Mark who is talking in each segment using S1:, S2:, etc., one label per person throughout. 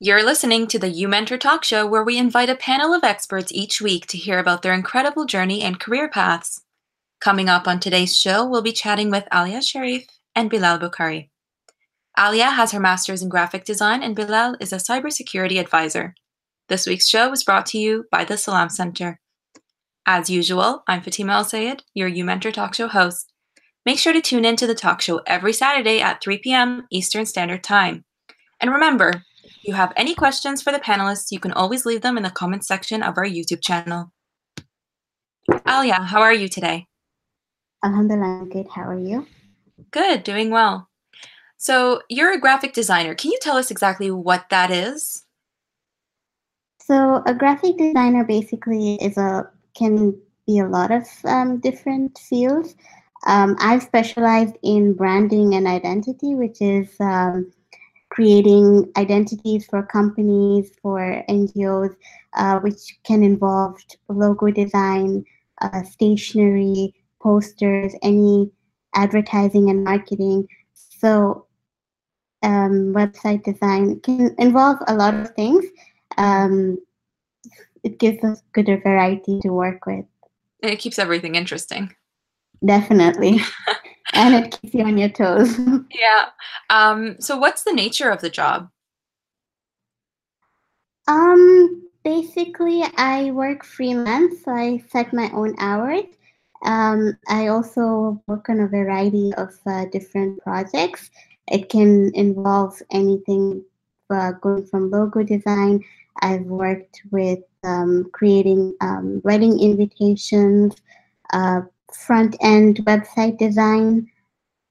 S1: You're listening to the You Mentor Talk Show, where we invite a panel of experts each week to hear about their incredible journey and career paths. Coming up on today's show, we'll be chatting with Aaliya Sheriff and Bilal Bokhari. Aaliya has her master's in graphic design, and Bilal is a cybersecurity advisor. This week's show was brought to you by the Salam Center. As usual, I'm Fatima El Sayed, your You Mentor Talk Show host. Make sure to tune in to the talk show every Saturday at 3 p.m. Eastern Standard Time. And remember, you have any questions for the panelists, you can always leave them in the comments section of our YouTube channel. Aaliya, how are you today?
S2: Alhamdulillah, good. How are you?
S1: Good, doing well. So, you're a graphic designer. Can you tell us exactly what that is?
S2: So, a graphic designer basically is a can be a lot of um, different fields. Um, I've specialized in branding and identity, which is um, creating identities for companies, for NGOs, uh, which can involve logo design, uh, stationery, posters, any advertising and marketing. So um, website design can involve a lot of things. Um, it gives us good variety to work with.
S1: It keeps everything interesting.
S2: Definitely. and it keeps you on your toes.
S1: yeah. Um, so what's the nature of the job?
S2: Um, basically, I work freelance, so I set my own hours. Um, I also work on a variety of uh, different projects. It can involve anything uh, going from logo design. I've worked with um, creating um, wedding invitations, uh, front end website design,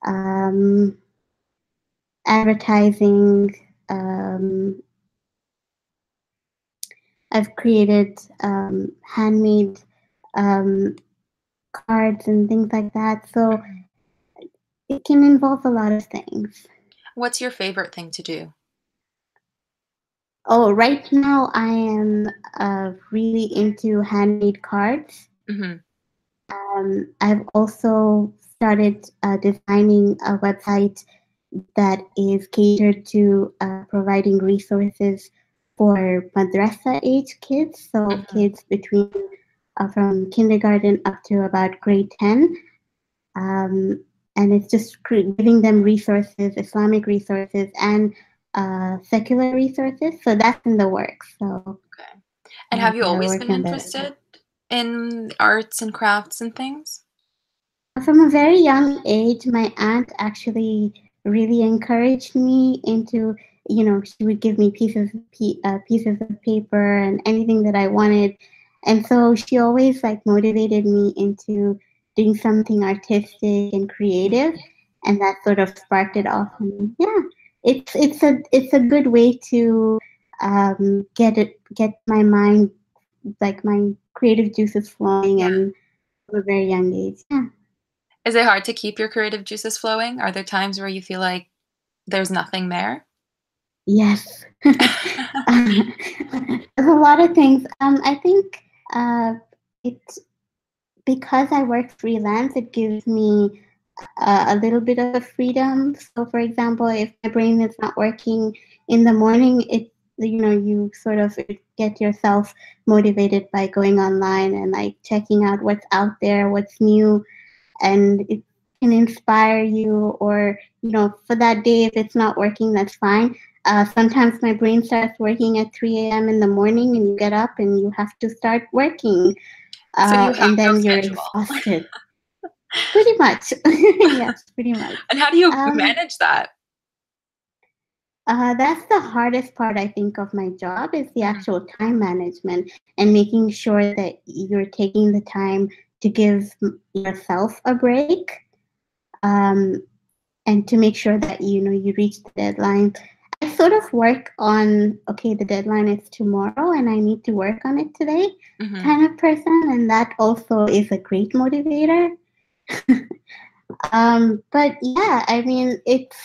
S2: um, advertising. Um, I've created um, handmade um, cards and things like that. So it can involve a lot of things.
S1: What's your favorite thing to do?
S2: Oh, right now I am uh, really into handmade cards. Mm-hmm. Um, I've also started uh, designing a website that is catered to uh, providing resources for madrasa age kids, so mm-hmm. kids between uh, from kindergarten up to about grade 10. Um, and it's just giving them resources, Islamic resources, and uh, secular resources. So that's in the works. So,
S1: okay. And have you always been interested in arts and crafts and things?
S2: From a very young age, my aunt actually really encouraged me into, you know, she would give me pieces uh, pieces of paper and anything that I wanted, and so she always like motivated me into doing something artistic and creative, and that sort of sparked it off. And yeah, it's it's a it's a good way to um, get it get my mind like my creative juices flowing and from a very young age. Yeah.
S1: Is it hard to keep your creative juices flowing? Are there times where you feel like there's nothing there?
S2: Yes. there's a lot of things. Um, I think uh, it because I work freelance, it gives me uh, a little bit of freedom. So, for example, if my brain is not working in the morning, it you know you sort of get yourself motivated by going online and like checking out what's out there what's new and it can inspire you or you know for that day if it's not working that's fine. Uh, sometimes my brain starts working at 3 a.m in the morning and you get up and you have to start working. Uh, so and then no you're exhausted. Pretty much. Yes pretty much.
S1: And how do you um, manage that
S2: uh, that's the hardest part, I think, of my job is the mm-hmm. actual time management and making sure that you're taking the time to give yourself a break um, and to make sure that you know you reach the deadline. I sort of work on okay, the deadline is tomorrow, and I need to work on it today, mm-hmm. kind of person, and that also is a great motivator. um, but yeah, I mean, it's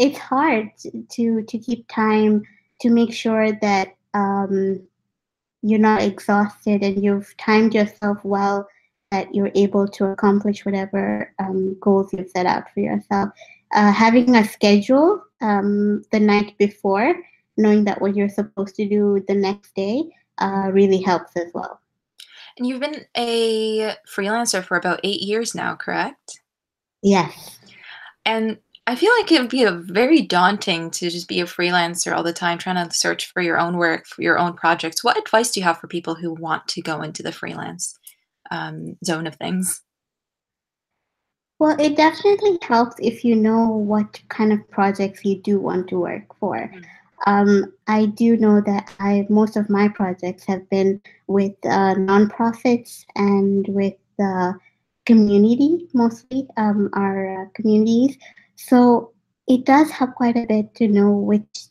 S2: it's hard to to keep time to make sure that um, you're not exhausted and you've timed yourself well that you're able to accomplish whatever um, goals you've set out for yourself uh, having a schedule um, the night before knowing that what you're supposed to do the next day uh, really helps as well.
S1: And you've been a freelancer for about eight years now, correct?
S2: Yes.
S1: And I feel like it would be a very daunting to just be a freelancer all the time, trying to search for your own work, for your own projects. What advice do you have for people who want to go into the freelance um, zone of things?
S2: Well, it definitely helps if you know what kind of projects you do want to work for. Mm-hmm. Um, I do know that I most of my projects have been with uh, nonprofits and with the community, mostly um, our uh, communities. So it does help quite a bit to know which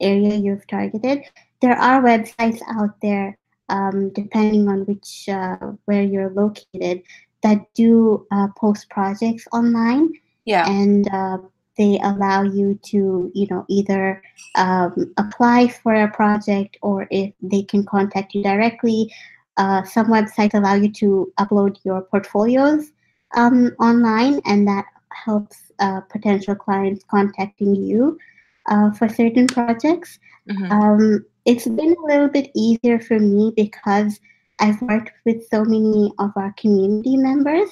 S2: area you've targeted. There are websites out there, um, depending on which uh, where you're located, that do uh, post projects online.
S1: Yeah.
S2: And uh, they allow you to, you know, either um, apply for a project or if they can contact you directly. Uh, some websites allow you to upload your portfolios um, online, and that helps uh, potential clients contacting you uh, for certain projects. Mm-hmm. Um, it's been a little bit easier for me because I've worked with so many of our community members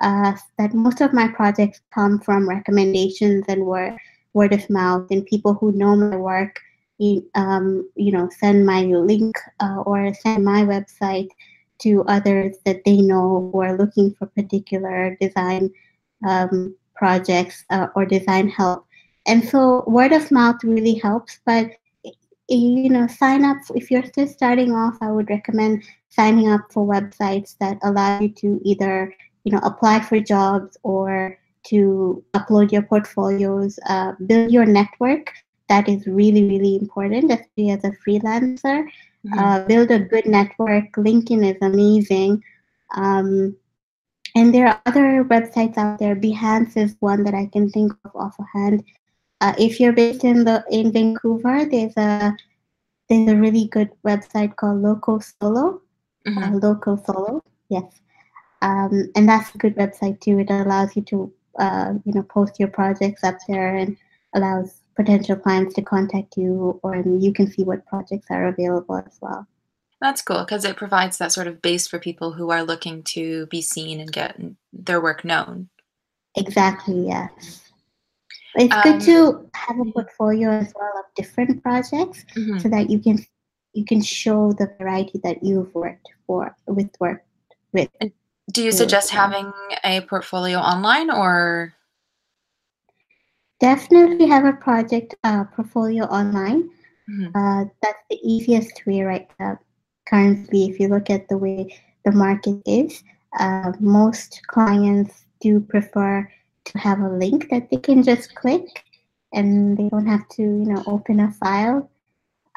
S2: uh, that most of my projects come from recommendations and word, word of mouth and people who know my work um, you know send my link uh, or send my website to others that they know who are looking for particular design um, projects uh, or design help. And so word of mouth really helps but you know sign up if you're just starting off i would recommend signing up for websites that allow you to either you know apply for jobs or to upload your portfolios uh, build your network. That is really really important especially as a freelancer. Mm-hmm. uh, build a good network. Linkedin is amazing. Um, and there are other websites out there behance is one that i can think of offhand uh, if you're based in the in vancouver there's a there's a really good website called loco solo mm-hmm. uh, loco solo yes um, and that's a good website too. It allows you to, uh, you know, post your projects up there and allows potential clients to contact you, or you can see what projects are available as well.
S1: That's cool because it provides that sort of base for people who are looking to be seen and get their work known.
S2: Exactly. Yes. It's um, good to have a portfolio as well of different projects mm-hmm. so that you can you can show the variety that you've worked for with work with.
S1: And do you suggest having a portfolio online or?
S2: Definitely have a project uh, portfolio online. Mm-hmm. Uh, that's the easiest way right now. Currently, if you look at the way the market is, uh, most clients do prefer to have a link that they can just click and they don't have to, you know, open a file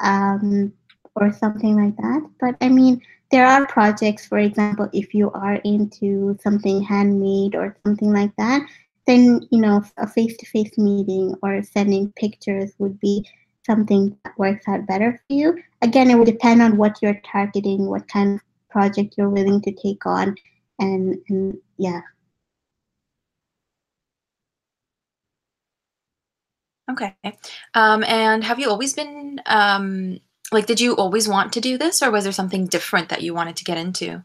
S2: um, or something like that. But I mean, there are projects, for example, if you are into something handmade or something like that, then you know a face-to-face meeting or sending pictures would be something that works out better for you. Again, it would depend on what you're targeting, what kind of project you're willing to take on, and and yeah.
S1: Okay. Um, and have you always been um, like did you always want to do this or was there something different that you wanted to get into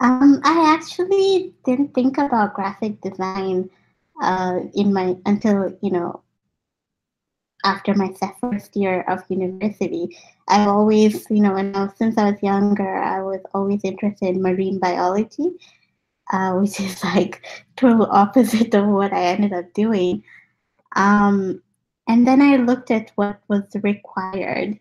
S2: um, i actually didn't think about graphic design uh, in my until you know after my first year of university i've always you know was, since i was younger i was always interested in marine biology uh, which is like total opposite of what i ended up doing um, and then I looked at what was required.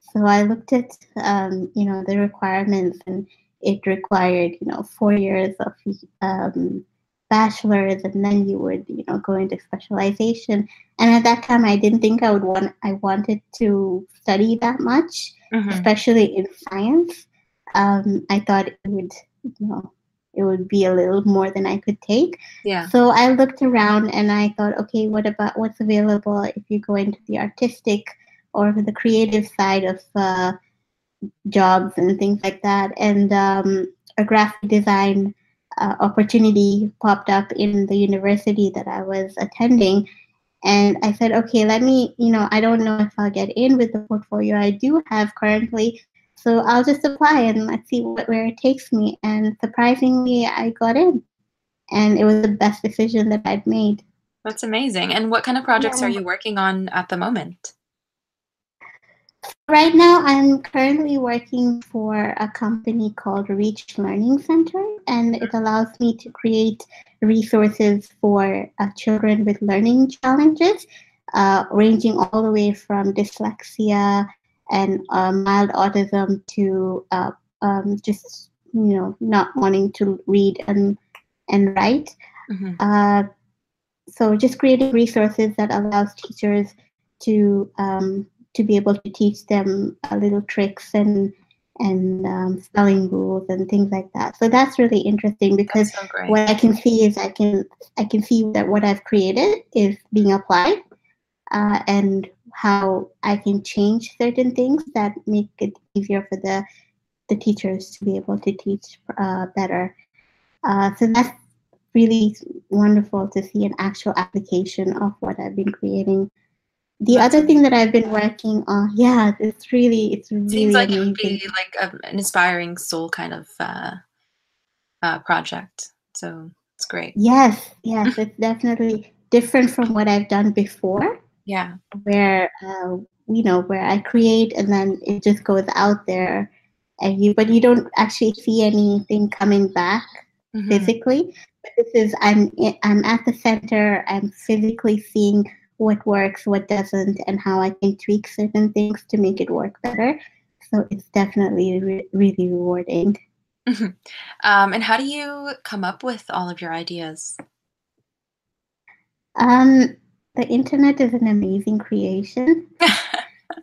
S2: So I looked at, um, you know, the requirements, and it required, you know, four years of um, bachelor's, and then you would, you know, go into specialization. And at that time, I didn't think I would want, I wanted to study that much, mm-hmm. especially in science. Um, I thought it would, you know, it would be a little more than I could take.
S1: Yeah.
S2: So I looked around and I thought, okay, what about what's available if you go into the artistic or the creative side of uh, jobs and things like that? And um, a graphic design uh, opportunity popped up in the university that I was attending. And I said, okay, let me, you know, I don't know if I'll get in with the portfolio I do have currently. So I'll just apply and let's see what, where it takes me. And surprisingly, I got in. And it was the best decision that I'd made.
S1: That's amazing. And what kind of projects yeah. are you working on at the moment?
S2: Right now, I'm currently working for a company called Reach Learning Center, and it allows me to create resources for uh, children with learning challenges, uh, ranging all the way from dyslexia and uh, mild autism to uh, um, just you know not wanting to read and and write. Mm-hmm. Uh, so just creating resources that allows teachers to um, to be able to teach them uh, little tricks and and um, spelling rules and things like that. So that's really interesting because so what I can see is I can I can see that what I've created is being applied, uh, and how I can change certain things that make it easier for the the teachers to be able to teach uh, better. Uh, so that's really wonderful to see an actual application of what I've been creating the other thing that I've been working on, yeah, it's really, it's really
S1: seems like amazing. it would be like a, an inspiring soul kind of uh, uh, project. So it's great.
S2: Yes, yes, it's definitely different from what I've done before.
S1: Yeah,
S2: where uh, you know where I create and then it just goes out there, and you but you don't actually see anything coming back mm-hmm. physically. But this is I'm I'm at the center. I'm physically seeing what works, what doesn't, and how I can tweak certain things to make it work better. So it's definitely re- really rewarding.
S1: Mm-hmm. Um, and how do you come up with all of your ideas?
S2: Um, the internet is an amazing creation.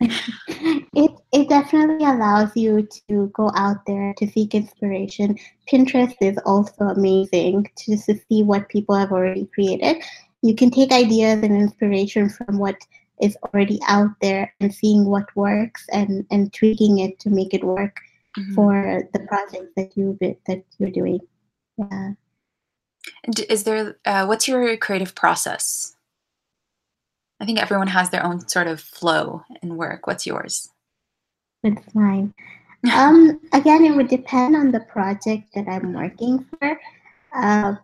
S2: it it definitely allows you to go out there to seek inspiration. Pinterest is also amazing to just to see what people have already created you can take ideas and inspiration from what is already out there and seeing what works and and tweaking it to make it work mm-hmm. for the project that you that you're doing. Yeah.
S1: Is there uh, what's your creative process? I think everyone has their own sort of flow in work. What's yours?
S2: It's fine um again it would depend on the project that i'm working for. Uh,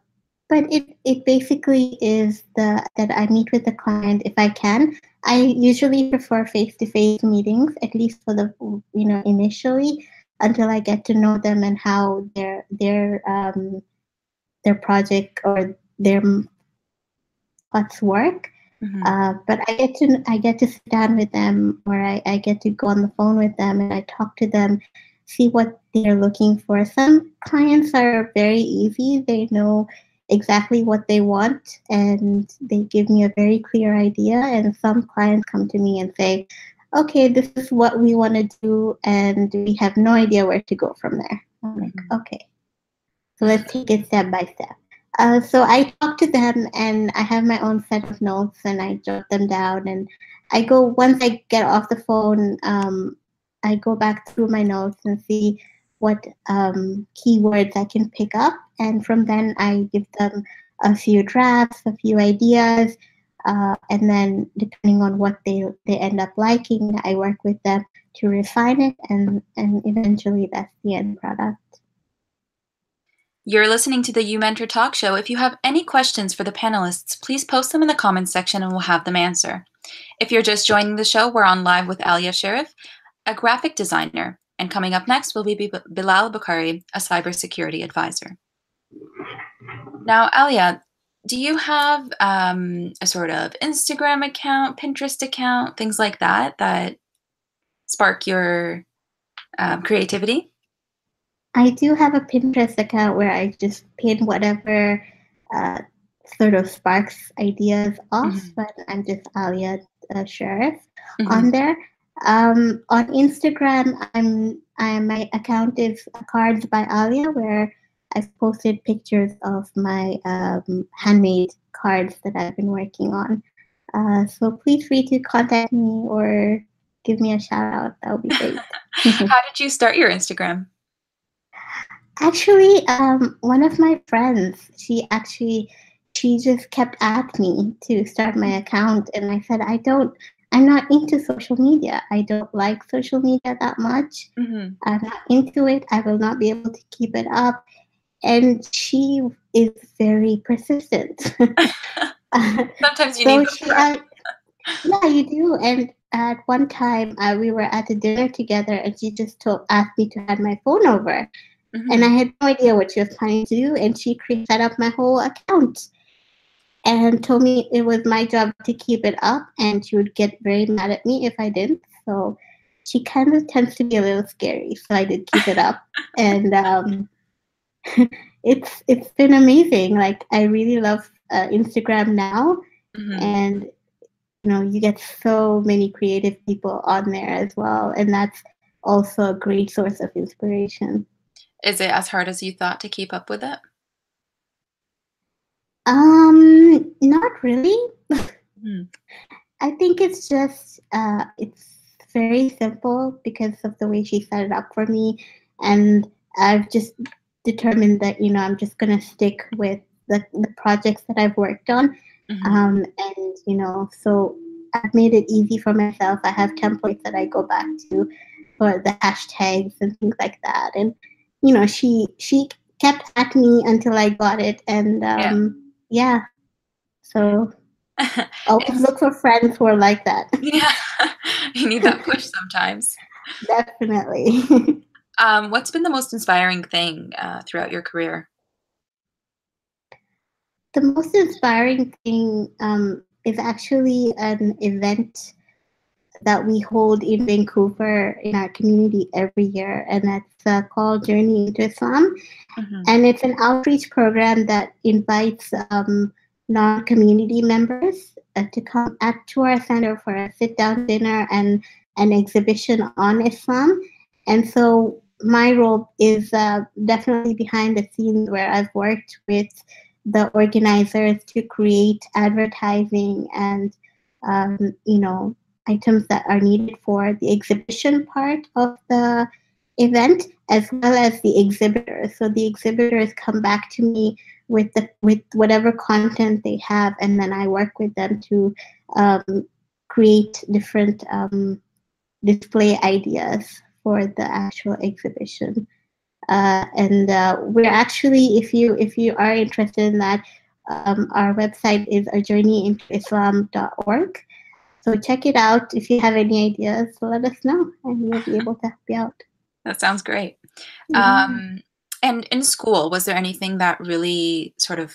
S2: but it, it basically is the that I meet with the client if I can. I usually prefer face-to-face meetings, at least for the you know initially, until I get to know them and how their their um, their project or their thoughts work. Mm-hmm. Uh, but I get to I get to sit down with them, or I, I get to go on the phone with them, and I talk to them, see what they're looking for. Some clients are very easy; they know exactly what they want and they give me a very clear idea and some clients come to me and say okay this is what we want to do and we have no idea where to go from there i'm like mm-hmm. okay so let's take it step by step uh, so i talk to them and i have my own set of notes and i jot them down and i go once i get off the phone um, i go back through my notes and see what um, keywords I can pick up. And from then, I give them a few drafts, a few ideas. Uh, and then, depending on what they, they end up liking, I work with them to refine it. And, and eventually, that's the end product.
S1: You're listening to the You Mentor Talk Show. If you have any questions for the panelists, please post them in the comments section and we'll have them answer. If you're just joining the show, we're on live with Aaliya Sheriff, a graphic designer. And coming up next will be Bilal Bokhari, a cybersecurity advisor. Now, Aaliya, do you have um, a sort of Instagram account, Pinterest account, things like that that spark your um, creativity?
S2: I do have a Pinterest account where I just pin whatever uh, sort of sparks ideas off, mm-hmm. but I'm just Aaliya uh, Sheriff mm-hmm. on there. Um, on Instagram, I'm, I'm my account is Cards by Aaliya, where I've posted pictures of my um, handmade cards that I've been working on. Uh, so please free to contact me or give me a shout out. That would be great.
S1: How did you start your Instagram?
S2: Actually, um, one of my friends, she actually she just kept at me to start my account, and I said, I don't. I'm not into social media. I don't like social media that much. Mm-hmm. I'm not into it. I will not be able to keep it up. And she is very persistent.
S1: Sometimes you so need she, uh,
S2: Yeah, you do. And at one time, uh, we were at a dinner together, and she just told asked me to hand my phone over. Mm-hmm. And I had no idea what she was planning to do. And she set up my whole account and told me it was my job to keep it up and she would get very mad at me if I didn't. So she kind of tends to be a little scary. So I did keep it up. and um, it's it's been amazing. Like I really love uh, Instagram now. Mm-hmm. And you know, you get so many creative people on there as well. And that's also a great source of inspiration.
S1: Is it as hard as you thought to keep up with it?
S2: Um, not really. Hmm. I think it's just uh, it's very simple because of the way she set it up for me, and I've just determined that you know I'm just gonna stick with the the projects that I've worked on, mm-hmm. um, and you know so I've made it easy for myself. I have templates that I go back to for the hashtags and things like that, and you know she she kept at me until I got it, and um, yeah yeah. So always look for friends who are like that.
S1: yeah, you need that push sometimes.
S2: Definitely.
S1: Um, what's been the most inspiring thing uh, throughout your career?
S2: The most inspiring thing um, is actually an event that we hold in Vancouver in our community every year, and that's uh, called Journey into Islam. Mm-hmm. And it's an outreach program that invites um, non community members uh, to come at, to our center for a sit down dinner and an exhibition on Islam. And so my role is uh, definitely behind the scenes where I've worked with the organizers to create advertising and um, you know items that are needed for the exhibition part of the event as well as the exhibitors. So the exhibitors come back to me with the with whatever content they have and then i work with them to um, create different um, display ideas for the actual exhibition uh, and uh, we're actually if you if you are interested in that um, our website is a journey into islam.org so check it out. If you have any ideas, let us know and we'll be able to help you out.
S1: That sounds great. Um, and in school, was there anything that really sort of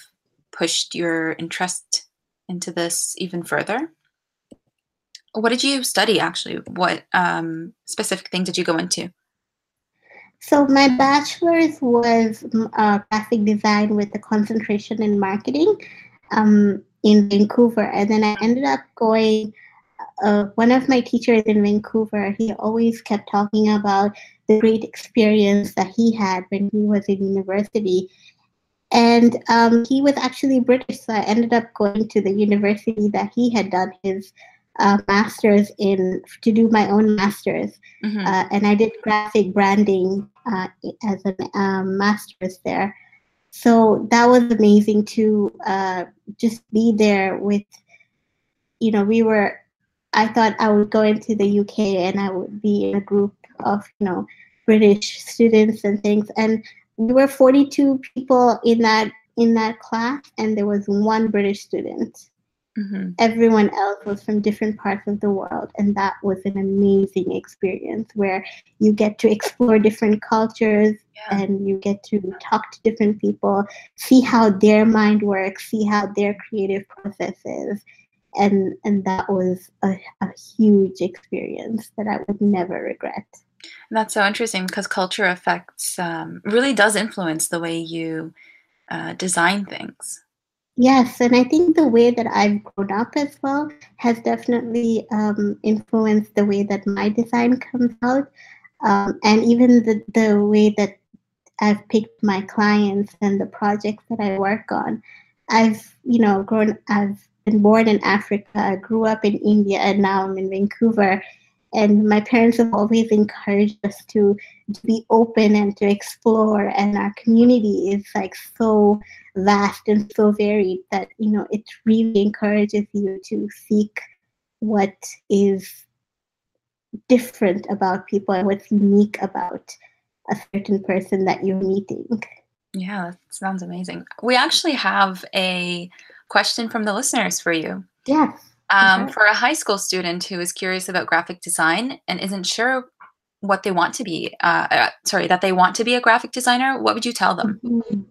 S1: pushed your interest into this even further? What did you study actually? What um, specific thing did you go into?
S2: So my bachelor's was uh, graphic design with a concentration in marketing um, in Vancouver, and then I ended up going uh, one of my teachers in Vancouver, he always kept talking about the great experience that he had when he was in university. And um, he was actually British, so I ended up going to the university that he had done his uh, master's in to do my own master's. Mm-hmm. Uh, and I did graphic branding uh, as a um, master's there. So that was amazing to uh, just be there with, you know, we were I thought I would go into the UK and I would be in a group of, you know, British students and things. And we were 42 people in that in that class, and there was one British student. Mm-hmm. Everyone else was from different parts of the world, and that was an amazing experience where you get to explore different cultures yeah. and you get to talk to different people, see how their mind works, see how their creative process is, and and that was a, a huge experience that I would never regret.
S1: And That's so interesting because culture affects um, really does influence the way you uh, design things.
S2: Yes, and I think the way that I've grown up as well has definitely um, influenced the way that my design comes out, um, and even the the way that I've picked my clients and the projects that I work on. I've you know grown. I've been born in Africa, I grew up in India, and now I'm in Vancouver. And my parents have always encouraged us to, to be open and to explore and our community is like so vast and so varied that you know it really encourages you to seek what is different about people and what's unique about a certain person that you're meeting.
S1: Yeah that sounds amazing. We actually have a question from the listeners for you.
S2: Yes
S1: um, for a high school student who is curious about graphic design and isn't sure what they want to be, uh, uh, sorry, that they want to be a graphic designer, what would you tell them?
S2: Mm-hmm.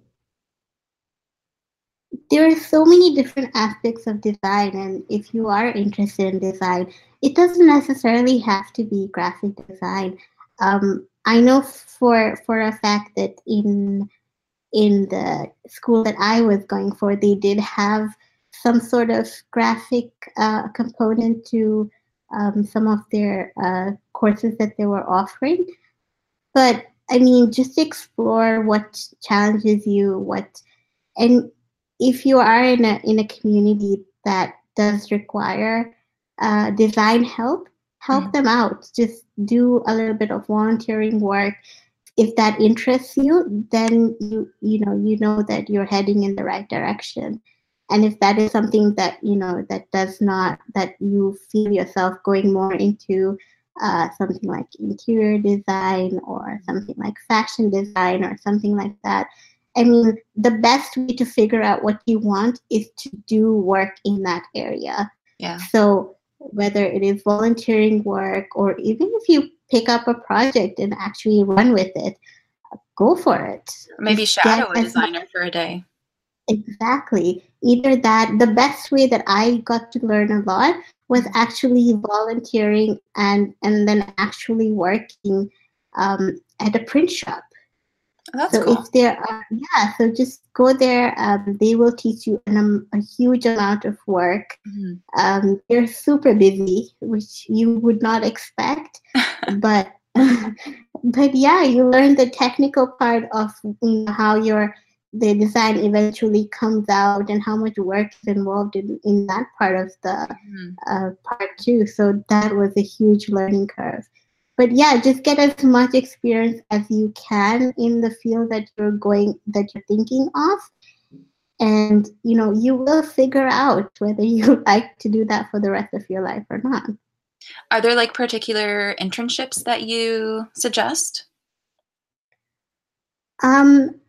S2: There are so many different aspects of design, and if you are interested in design, it doesn't necessarily have to be graphic design. Um, I know for for a fact that in in the school that I was going for, they did have some sort of graphic uh, component to um, some of their uh, courses that they were offering. But I mean, just explore what challenges you, what, and if you are in a in a community that does require uh, design help, help mm-hmm. them out. Just do a little bit of volunteering work. If that interests you, then you you know you know that you're heading in the right direction and if that is something that you know that does not that you feel yourself going more into uh, something like interior design or something like fashion design or something like that i mean the best way to figure out what you want is to do work in that area.
S1: Yeah.
S2: So whether it is volunteering work or even if you pick up a project and actually run with it go for it.
S1: Maybe shadow a designer for a day
S2: Exactly. Either that, the best way that I got to learn a lot was actually volunteering and and then actually working um, at a print shop.
S1: Oh, that's
S2: so
S1: cool.
S2: if there are yeah, so just go there. Um, they will teach you an, um, a huge amount of work. Mm-hmm. Um, they're super busy, which you would not expect, but but yeah, you learn the technical part of you know, how your the design eventually comes out and how much work is involved in, in that part of the mm-hmm. uh, part too. So that was a huge learning curve. But yeah, just get as much experience as you can in the field that you're going that you're thinking of. And you know, you will figure out whether you like to do that for the rest of your life or not.
S1: Are there like particular internships that you suggest?
S2: Um,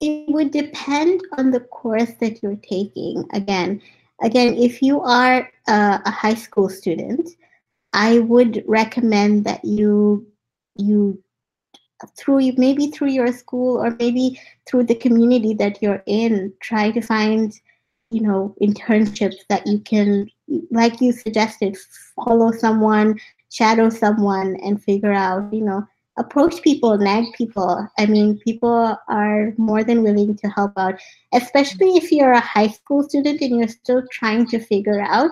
S2: it would depend on the course that you're taking. Again, again, if you are a, a high school student, I would recommend that you you through maybe through your school or maybe through the community that you're in try to find you know internships that you can like you suggested follow someone shadow someone and figure out you know approach people, nag people. I mean, people are more than willing to help out, especially if you're a high school student and you're still trying to figure out.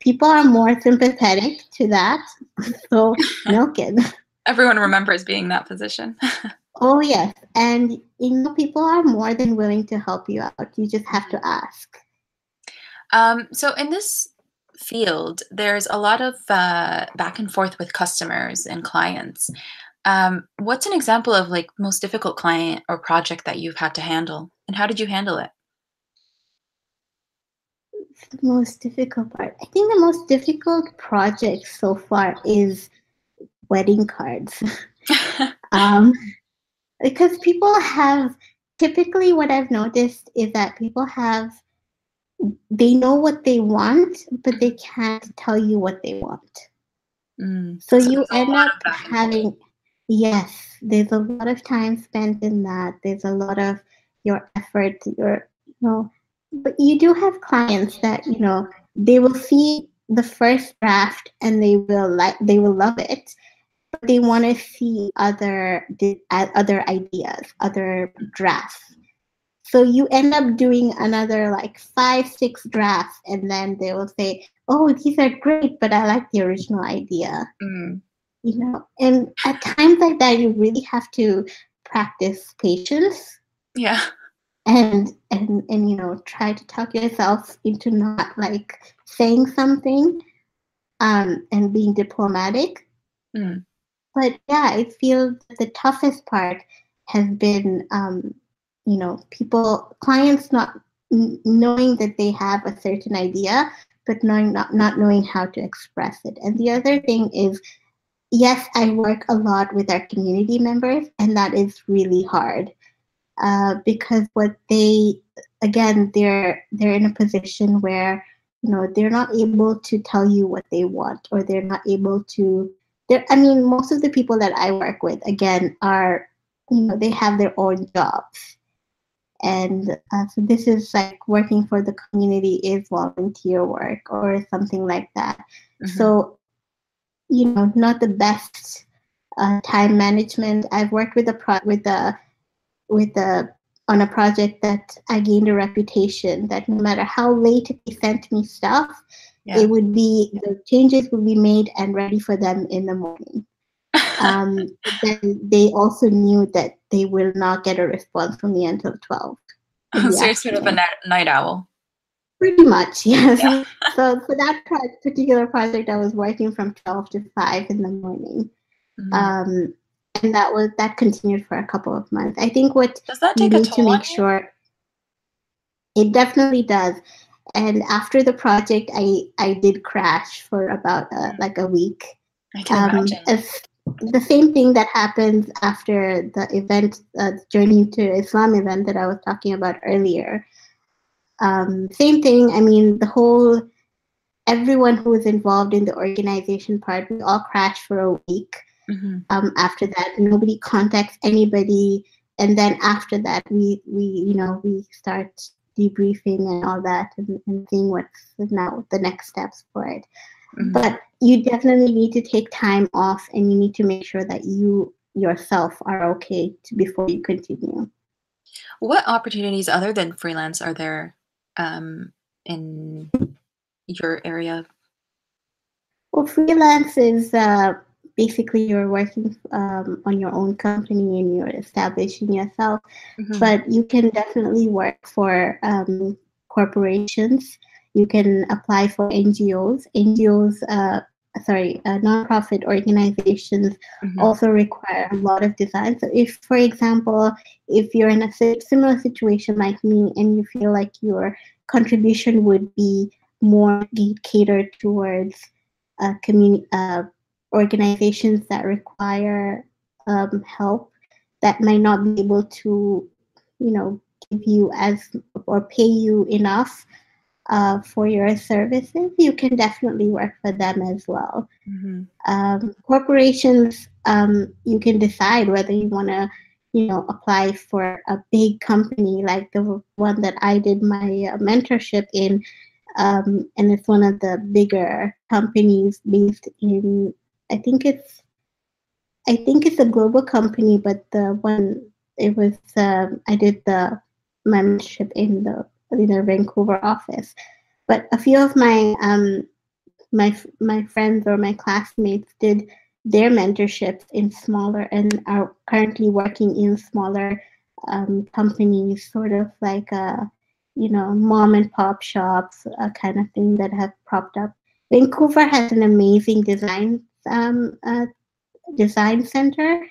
S2: People are more sympathetic to that. So, no kid.
S1: Everyone remembers being that position.
S2: oh, yes. And, you know, people are more than willing to help you out. You just have to ask.
S1: Um, so, in this field, there's a lot of uh, back and forth with customers and clients. Um, what's an example of like most difficult client or project that you've had to handle, and how did you handle it?
S2: The most difficult part. I think the most difficult project so far is wedding cards. um, because people have typically what I've noticed is that people have they know what they want, but they can't tell you what they want. Mm, so, so you end up having Yes, there's a lot of time spent in that. There's a lot of your effort, your, you know, but you do have clients that, you know, they will see the first draft and they will like, they will love it, but they want to see other, other ideas, other drafts. So you end up doing another like five, six drafts, and then they will say, "Oh, these are great, but I like the original idea." Mm you know and at times like that you really have to practice patience
S1: yeah
S2: and and and you know try to talk yourself into not like saying something um, and being diplomatic.
S1: Mm.
S2: But yeah, I feel the toughest part has been, um, you know, people, clients not knowing that they have a certain idea, but knowing not, not knowing how to express it. And the other thing is, yes, I work a lot with our community members, and that is really hard uh, because what they, again, they're they're in a position where you know they're not able to tell you what they want, or they're not able to. They're, I mean, most of the people that I work with, again, are you know they have their own jobs and uh, so this is like working for the community is volunteer work or something like that mm-hmm. so you know not the best uh, time management i've worked with a pro with a with a on a project that i gained a reputation that no matter how late they sent me stuff yeah. it would be the changes would be made and ready for them in the morning um, then they also knew that they will not get a response from me until 12.
S1: so you're sort of a night, night owl.
S2: Pretty much, yes. Yeah. so for that particular project, I was working from 12 to 5 in the morning. Mm-hmm. Um, and that was that continued for a couple of months. I think what
S1: does that take you need to make sure
S2: it definitely does. And after the project, I I did crash for about uh, like a week.
S1: I can um, imagine
S2: the same thing that happens after the event, uh, Journey to Islam event that I was talking about earlier. Um, same thing. I mean, the whole everyone who was involved in the organization part, we all crashed for a week. Mm-hmm. Um, after that, nobody contacts anybody, and then after that, we we you know we start debriefing and all that, and, and seeing what's now the next steps for it. Mm-hmm. But you definitely need to take time off and you need to make sure that you yourself are okay to, before you continue.
S1: What opportunities other than freelance are there um, in your area?
S2: Well, freelance is uh, basically you're working um, on your own company and you're establishing yourself, mm-hmm. but you can definitely work for um, corporations you can apply for NGOs. NGOs, uh, sorry, uh, nonprofit organizations mm-hmm. also require a lot of design. So, if, for example, if you're in a similar situation like me and you feel like your contribution would be more catered towards uh, community uh, organizations that require um, help that might not be able to, you know, give you as or pay you enough uh, for your services, you can definitely work for them as well. Mm-hmm. Um, corporations, um, you can decide whether you want to, you know, apply for a big company like the one that I did my uh, mentorship in, um, and it's one of the bigger companies based in, I think it's, I think it's a global company, but the one it was, um, I did the mentorship in the in their Vancouver office. But a few of my um, my my friends or my classmates did their mentorships in smaller and are currently working in smaller um, companies, sort of like a you know mom and pop shops, a kind of thing that have propped up. Vancouver has an amazing design um, uh, design center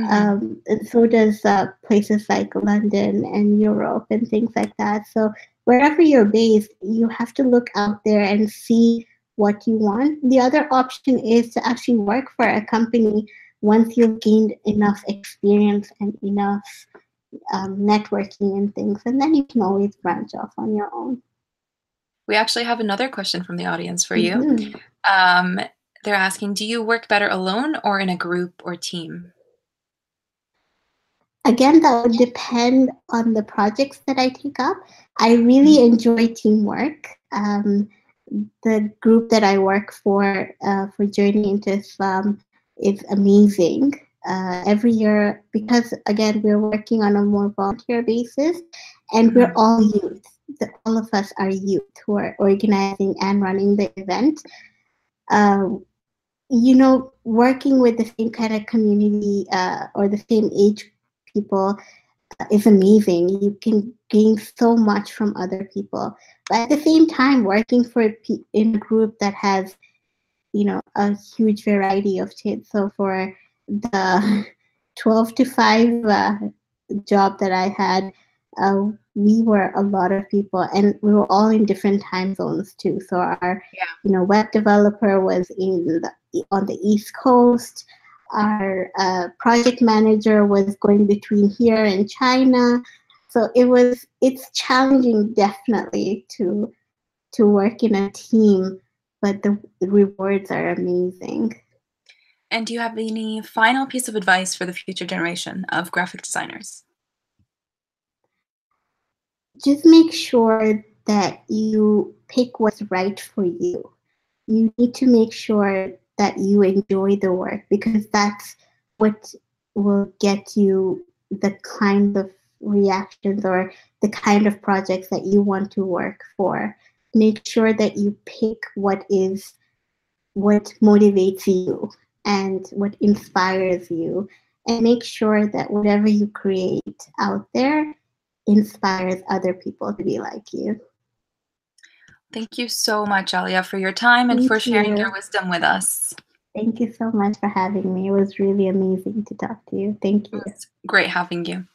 S2: Mm-hmm. Um, and so does uh, places like London and Europe and things like that. So wherever you're based, you have to look out there and see what you want. The other option is to actually work for a company once you've gained enough experience and enough um, networking and things, and then you can always branch off on your own.
S1: We actually have another question from the audience for you. Mm-hmm. Um, they're asking Do you work better alone or in a group or team?
S2: Again, that would depend on the projects that I take up. I really mm-hmm. enjoy teamwork. Um, the group that I work for uh, for Journey into Islam is amazing. Uh, every year, because again, we're working on a more volunteer basis, and we're mm-hmm. all youth. The, all of us are youth who are organizing and running the event. Uh, you know, working with the same kind of community uh, or the same age people uh, is amazing. You can gain so much from other people. But at the same time, working for a, in a group that has you know a huge variety of kids. So for the 12 to 5 uh, job that I had, uh, we were a lot of people and we were all in different time zones too. So our yeah. you know web developer was in the, on the East Coast. Our uh, project manager was going between here and China. So it was it's challenging definitely to to work in a team, but the rewards are amazing.
S1: And do you have any final piece of advice for the future generation of graphic designers?
S2: Just make sure that you pick what's right for you. You need to make sure that you enjoy the work because that's what will get you the kind of reactions or the kind of projects that you want to work for. Make sure that you pick what is what motivates you and what inspires you and make sure that whatever you create out there inspires other people to be like you.
S1: Thank you so much, Aaliya, for your time and Thank for sharing you. your wisdom with us.
S2: Thank you so much for having me. It was really amazing to talk to you. Thank you.
S1: great having you.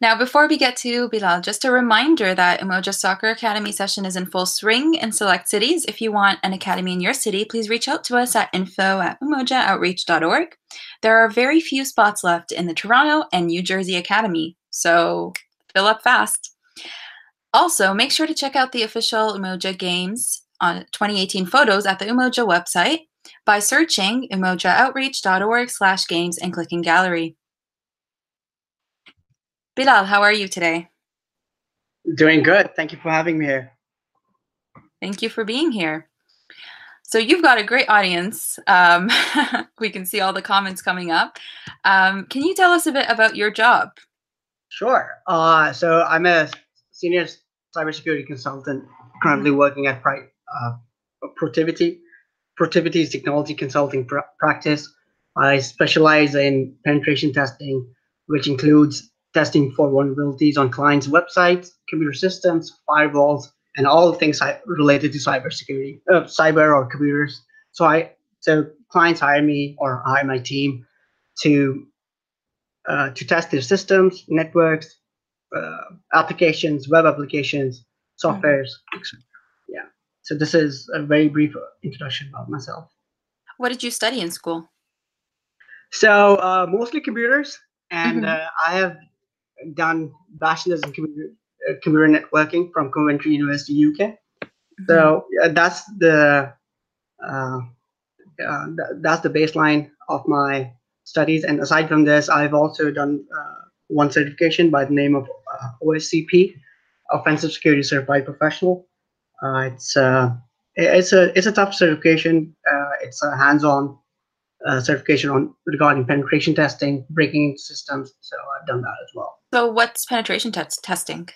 S1: Now, before we get to Bilal, just a reminder that Umoja Soccer Academy session is in full swing in select cities. If you want an academy in your city, please reach out to us at info at umojaaoutreach.org. There are very few spots left in the Toronto and New Jersey Academy, so fill up fast. Also, make sure to check out the official Umoja Games on 2018 photos at the Umoja website by searching umojaaoutreach.org slash games and clicking gallery. Bilal, how are you today?
S3: Doing good. Thank you for having me here.
S1: Thank you for being here. So you've got a great audience. Um, we can see all the comments coming up. Um, can you tell us a bit about your job?
S3: Sure. Uh, so I'm a senior cybersecurity consultant currently working at uh, Protiviti. Protiviti is technology consulting pr- practice. I specialize in penetration testing, which includes testing for vulnerabilities on clients' websites, computer systems, firewalls, and all things related to cybersecurity, uh, cyber or computers. So I so clients hire me or hire my team to uh, to test their systems, networks, applications, web applications, softwares, mm-hmm. Yeah. So this is a very brief introduction about myself.
S1: What did you study in school?
S3: So uh, mostly computers, and mm-hmm. uh, I have done bachelor's in computer, uh, computer networking from Coventry University, UK. Mm-hmm. So that's the uh, uh, th- that's the baseline of my studies. And aside from this, I've also done uh, one certification by the name of uh, OSCP, Offensive Security Certified Professional. Uh, it's it's a it's a tough certification. it's a hands-on uh, certification on regarding penetration testing, breaking into systems. So I've done that as well.
S1: So what's penetration test testing?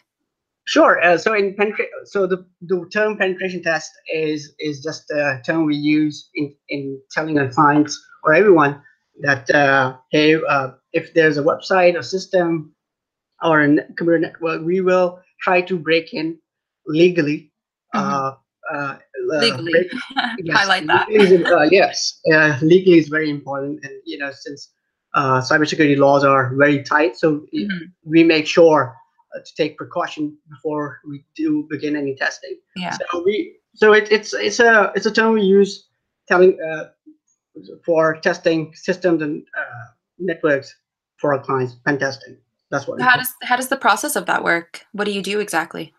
S3: Sure. Uh, so in penetra- so the, the term penetration test is is just a term we use in, in telling our clients or everyone that uh, hey, uh, if there's a website, a system, or a computer network, we will try to break in legally mm-hmm.
S1: Uh, legally. Break, yes, Highlight that.
S3: uh, yes, uh, legally is very important, and you know since uh, cybersecurity laws are very tight, so mm-hmm. we make sure uh, to take precaution before we do begin any testing.
S1: Yeah.
S3: So we so it, it's it's a it's a term we use telling uh, for testing systems and uh, networks for our clients, pen testing. That's what.
S1: How does how does the process of that work? What do you do exactly?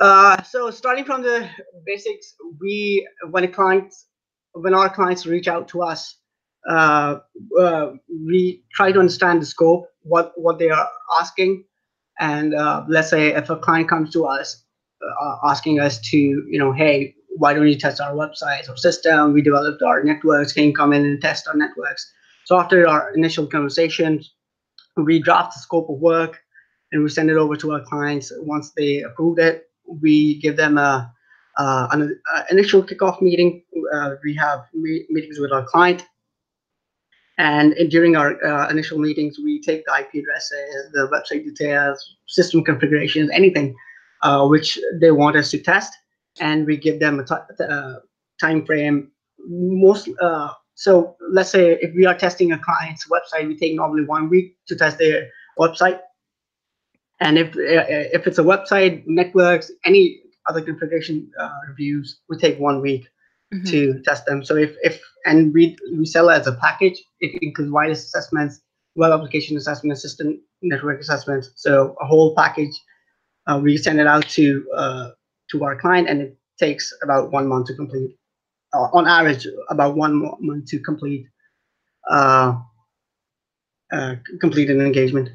S3: Uh, so starting from the basics, we when a client when our clients reach out to us, uh, uh, we try to understand the scope, what what they are asking, and uh, let's say if a client comes to us uh, asking us to, you know, hey, why don't you test our websites or system? We developed our networks. Can you come in and test our networks? So after our initial conversations, we draft the scope of work and we send it over to our clients. Once they approve it, we give them a, uh, an initial kickoff meeting. Uh, we have me- meetings with our client. And during our uh, initial meetings, we take the IP addresses, the website details, system configurations, anything uh, which they want us to test. And we give them a uh, time frame most uh, so let's say if we are testing a client's website, we take normally one week to test their website. And if uh, if it's a website, networks, any other configuration uh, reviews, we take one week
S1: Mhm.
S3: to test them. So if if and we we sell it as a package, it includes wireless assessments, web application assessment, system network assessments. So a whole package. Uh, we send it out to uh, to our client, and it takes about one month to complete. Uh, on average, about one month to complete uh, uh, complete an engagement.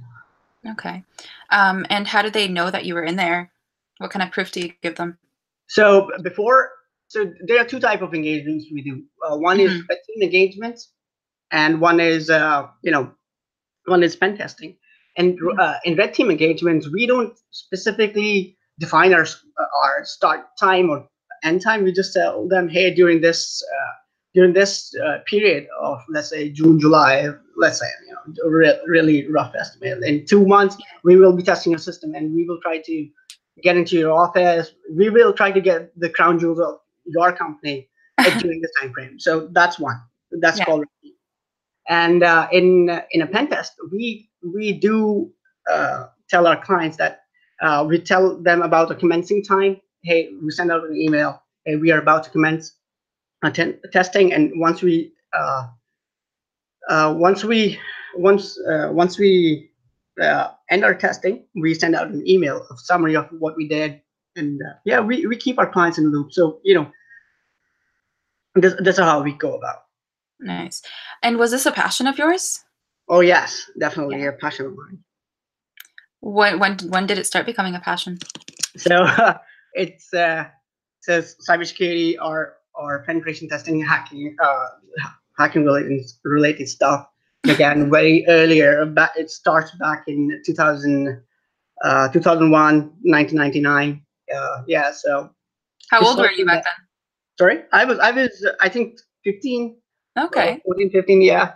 S1: Okay. Um, and how did they know that you were in there? What kind of proof do you give them?
S3: So before, so there are two type of engagements we do. Uh, one is
S1: Mhm.
S3: red team engagements, and one is uh, you know, one is pen testing. And
S1: Mhm.
S3: uh, in red team engagements, we don't specifically define our uh, our start time or end time. We just tell them, hey, during this uh, during this uh, period of let's say June, July, let's say you know, re- really rough estimate. In two months, we will be testing your system, and we will try to get into your office. We will try to get the crown jewels of your company during this time frame. So that's one. That's
S1: Yeah.
S3: called. And uh, in in a pen test, we we do uh, tell our clients that uh, we tell them about the commencing time. Hey, we send out an email. Hey, we are about to commence testing, and once we uh, uh, once we once uh, once we uh, end our testing, we send out an email of summary of what we did, and uh, yeah, we, we keep our clients in the loop. So you know, this this is how we go about.
S1: Nice. And was this a passion of yours?
S3: Oh yes, definitely a passion of mine.
S1: When when when did it start becoming a passion?
S3: So it's uh, says cybersecurity or or penetration testing, hacking, uh, hacking related related stuff began very earlier. Back it starts back in 2000, uh, 2001, 1999. Uh, yeah. So
S1: How old were you
S3: something
S1: then?
S3: sorry, I was I was uh, I think 15?
S1: Okay.
S3: uh, 14 15 yeah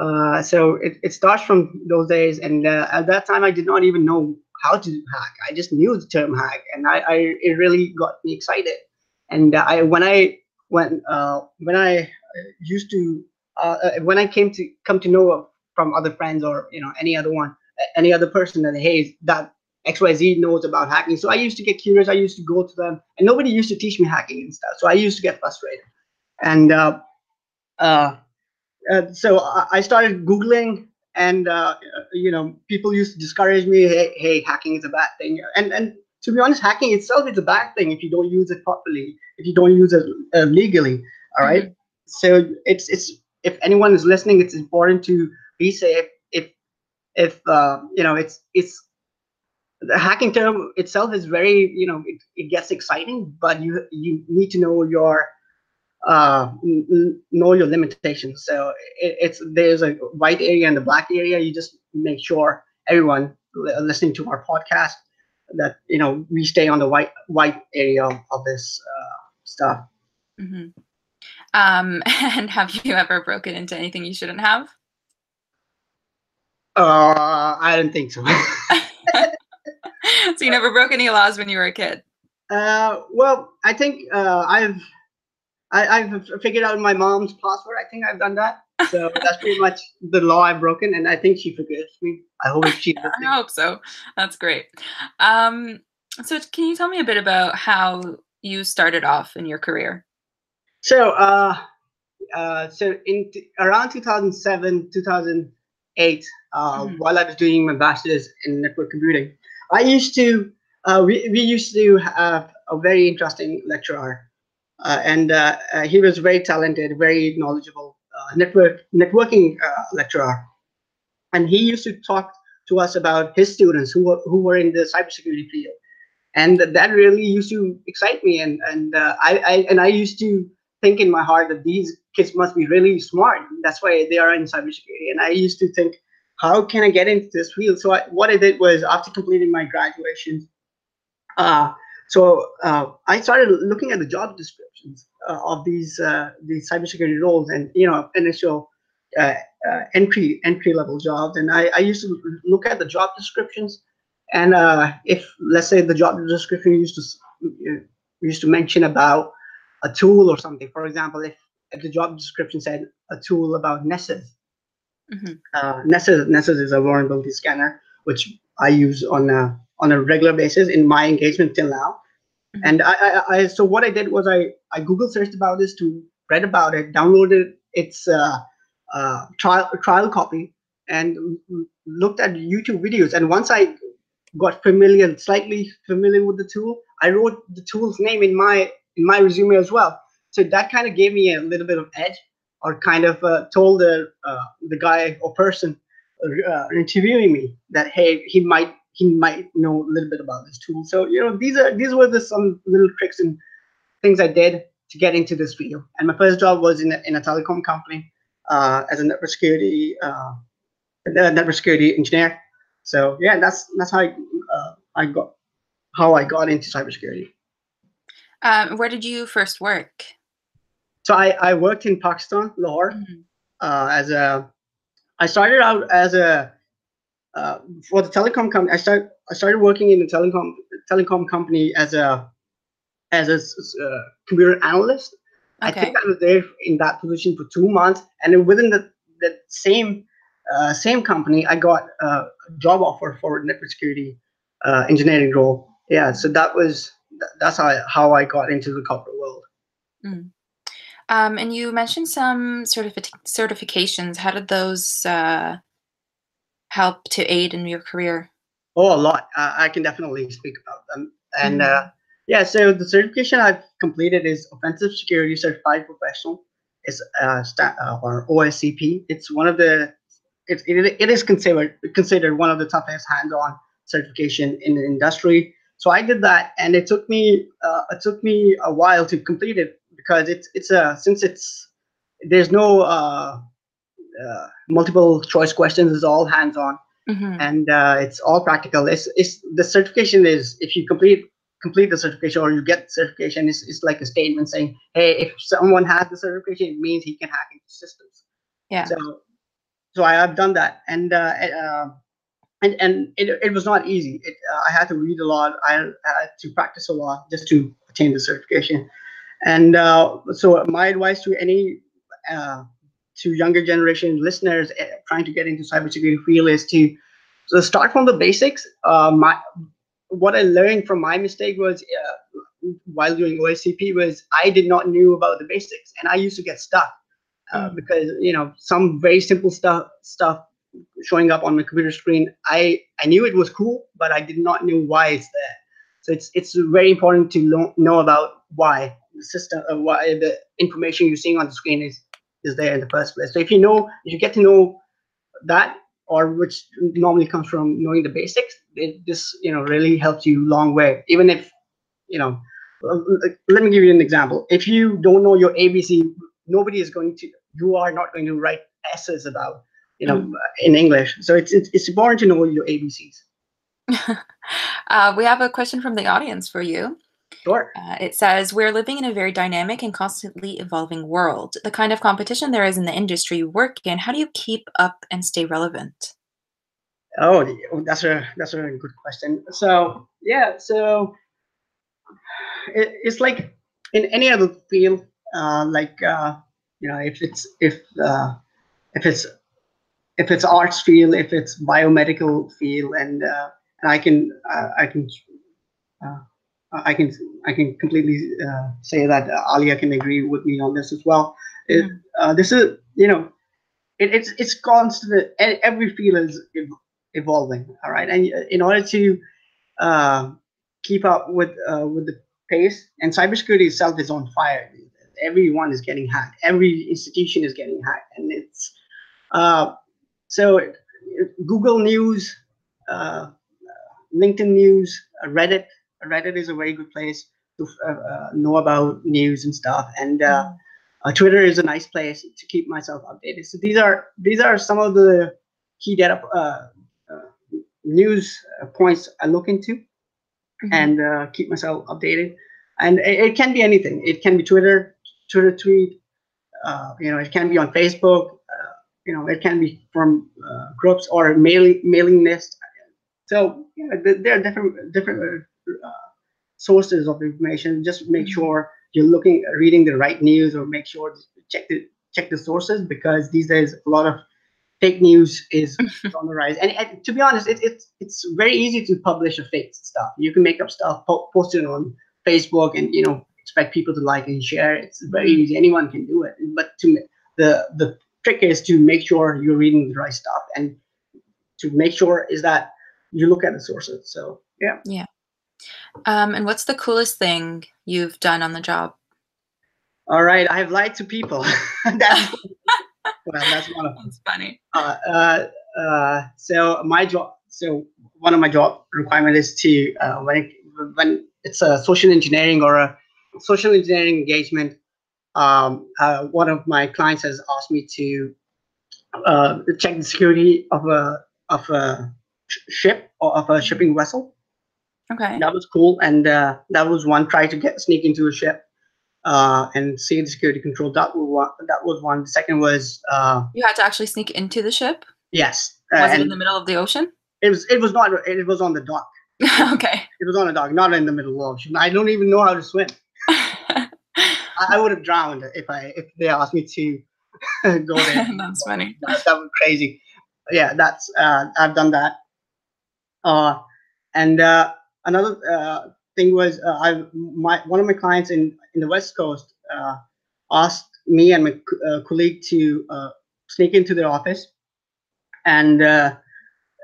S3: uh, so it, it starts from those days and uh, at that time i did not even know how to hack. I just knew the term hack and i, I it really got me excited. And uh, i when i when uh, when i used to uh, uh, when i came to come to know from other friends or you know any other one any other person that hey that xyz knows about hacking. So i used to get curious. I used to go to them and nobody used to teach me hacking and stuff. So i used to get frustrated. And uh, uh, uh, so I I started Googling, and uh, you know, people used to discourage me. Hey, hey, hacking is a bad thing, and and to be honest, hacking itself is a bad thing if you don't use it properly, if you don't use it uh, legally. All right? So it's it's if anyone is listening, it's important to be safe. If if uh, you know, it's it's the hacking term itself is very you know it, it gets exciting, but you you need to know your uh, know your limitations. So it, it's there's a white area and the black area. You just make sure everyone listening to our podcast that you know we stay on the white white area of, this uh, stuff.
S1: hmm Um, and have you ever broken into anything you shouldn't have?
S3: Uh, I don't think so.
S1: so you never broke any laws when you were a kid.
S3: uh, well, I think uh, I've I, I've figured out my mom's password. I think I've done that. So that's pretty much the law I've broken, and I think she forgives me. I hope she. does.
S1: I hope so. That's great. Um, so can you tell me a bit about how you started off in your career?
S3: So, uh, uh, so in t- around 2007, 2008, uh,
S1: Mhm.
S3: while I was doing my bachelor's in network computing, I used to, uh, we, we used to have a very interesting lecturer, and uh, uh, he was very talented, very knowledgeable uh, network networking uh, lecturer, and he used to talk to us about his students who were who were in the cybersecurity field, and that really used to excite me, and and uh, I, I and I used to think in my heart that these kids must be really smart. That's why they are in cybersecurity. And I used to think, how can I get into this field? So I, what I did was after completing my graduation, uh, so uh, I started looking at the job descriptions uh, of these uh, these cybersecurity roles, and you know, initial uh, uh, entry entry level jobs. And I, I used to look at the job descriptions, and uh, if let's say the job description used to used to mention about a tool or something. For example, if if the job description said a tool about Nessus.
S1: Mm-hmm.
S3: Uh, Nessus, Nessus is a vulnerability scanner, which I use on a, on a regular basis in my engagement till now. Mm-hmm. And I, I, I, so what I did was I, I Google searched about this to read about it, downloaded its uh, uh, trial trial copy, and looked at YouTube videos. And once I got familiar, slightly familiar with the tool, I wrote the tool's name in my in my resume as well. So that kind of gave me a little bit of edge, or kind of uh, told the uh, the guy or person uh, interviewing me that hey, he might he might know a little bit about this tool. So you know these are these were the some little tricks and things I did to get into this field. And my first job was in a, in a telecom company uh, as a network security uh, network security engineer. So yeah, that's that's how I, uh, I got how I got into cybersecurity.
S1: Um, where did you first work?
S3: So I, I worked in Pakistan, Lahore, mm-hmm. uh, as a. I started out as a uh, for the telecom company. I started I started working in the telecom telecom company as a as a uh, computer analyst. Okay. I think I was there in that position for two months, and then within the the same uh, same company, I got a job offer for network security uh, engineering role. Yeah, so that was that's how I, how I got into the corporate world.
S1: Mm. Um, and you mentioned some certifi- certifications. How did those uh, help to aid in your career?
S3: Oh, a lot. Uh, I can definitely speak about them. And mm. yeah, so the certification I've completed is Offensive Security Certified Professional. It's uh, sta- uh, or OSCP. It's one of the it, it, it is considered considered one of the toughest hands-on certification in the industry. So I did that, and it took me uh, it took me a while to complete it because it's it's a since it's there's no uh, multiple choice questions. is all hands-on, mm-hmm. and uh, it's all practical. It's, it's the certification is if you complete complete the certification or you get the certification, it's, it's like a statement saying, hey, if someone has the certification, it means he can hack into systems.
S1: Yeah.
S3: So so I have done that, and uh, uh, and and it, it was not easy. It, uh, I had to read a lot. I had to practice a lot just to attain the certification. And uh, so my advice to any uh, to younger generation listeners eh, trying to get into cybersecurity field is to so start from the basics. Uh, my what I learned from my mistake was while doing OSCP was I did not knew about the basics, and I used to get stuck uh, mm. because you know some very simple stuff stuff showing up on my computer screen i i knew it was cool but i did not know why it's there so it's it's very important to lo- know about why the system uh, why the information you're seeing on the screen is is there in the first place. So if you know if you get to know that or which normally comes from knowing the basics it this you know really helps you long way. Even if you know let me give you an example. If you don't know your abc nobody is going to you are not going to write essays about you know mm. in english. So it's, it's it's important to know your abcs
S1: uh, we have a question from the audience for you
S3: Sure.
S1: Uh, it says, We're living in a very dynamic and constantly evolving world. The kind of competition there is in the industry you work in, how do you keep up and stay relevant?
S3: Oh, that's a that's a good question. So yeah, so it, it's like in any other field, uh, like uh, you know if it's if uh, if it's if it's arts field, if it's biomedical field, and uh, and I can uh, I can uh, I can I can completely uh, say that Aaliya can agree with me on this as well. It, mm-hmm. uh, this is you know it, it's it's constant. Every field is evolving. All right, and in order to uh, keep up with uh, with the pace, and cybersecurity itself is on fire everyone is getting hacked. Every institution is getting hacked, and it's uh, so Google News, uh, LinkedIn News, uh, Reddit. Reddit is a very good place to uh, uh, know about news and stuff, and uh, Twitter is a nice place to keep myself updated. So these are these are some of the key data news points I look into mm-hmm. and keep myself updated and it, it, can be anything. It can be Twitter, Twitter tweet. Uh, you know, it can be on Facebook. Uh, you know, it can be from uh, groups or mailing mailing list. So yeah, there are different different uh, sources of information. Just make mm-hmm. sure you're looking reading the right news, or make sure check the check the sources because these days a lot of fake news is on the rise. And, and to be honest, it, it's it's very easy to publish a fake stuff. You can make up stuff, po- post it on Facebook, and you know expect people to like and share. It's very easy. Anyone can do it. But to the the trick is to make sure you're reading the right stuff and to make sure is that you look at the sources. So yeah.
S1: Yeah. Um, and what's the coolest thing you've done on the job?
S3: All right, I have lied to people. that's, well, that's one of them.
S1: That's funny.
S3: Uh, uh, uh, so my job, so one of my job requirement is to uh, when it, when it's a social engineering or a social engineering engagement, um, uh, one of my clients has asked me to uh, check the security of a of a sh- ship or of a shipping vessel.
S1: Okay.
S3: That was cool, and uh, that was one try to get sneak into a ship uh, and see the security control. That was one. That was one. The second was uh,
S1: You had to actually sneak into the ship?
S3: yes, uh,
S1: Was it in the middle of the ocean?
S3: it was it was not it was on the dock.
S1: okay.
S3: It was on a dock, not in the middle of the ocean. I don't even know how to swim. I, I would have drowned if I if they asked me to go there.
S1: That's funny.
S3: that, that was crazy. Yeah, that's uh, I've done that. Uh, and uh, another uh, thing was uh, I my one of my clients in in the West Coast uh, asked me and my uh, colleague to uh, sneak into their office and uh,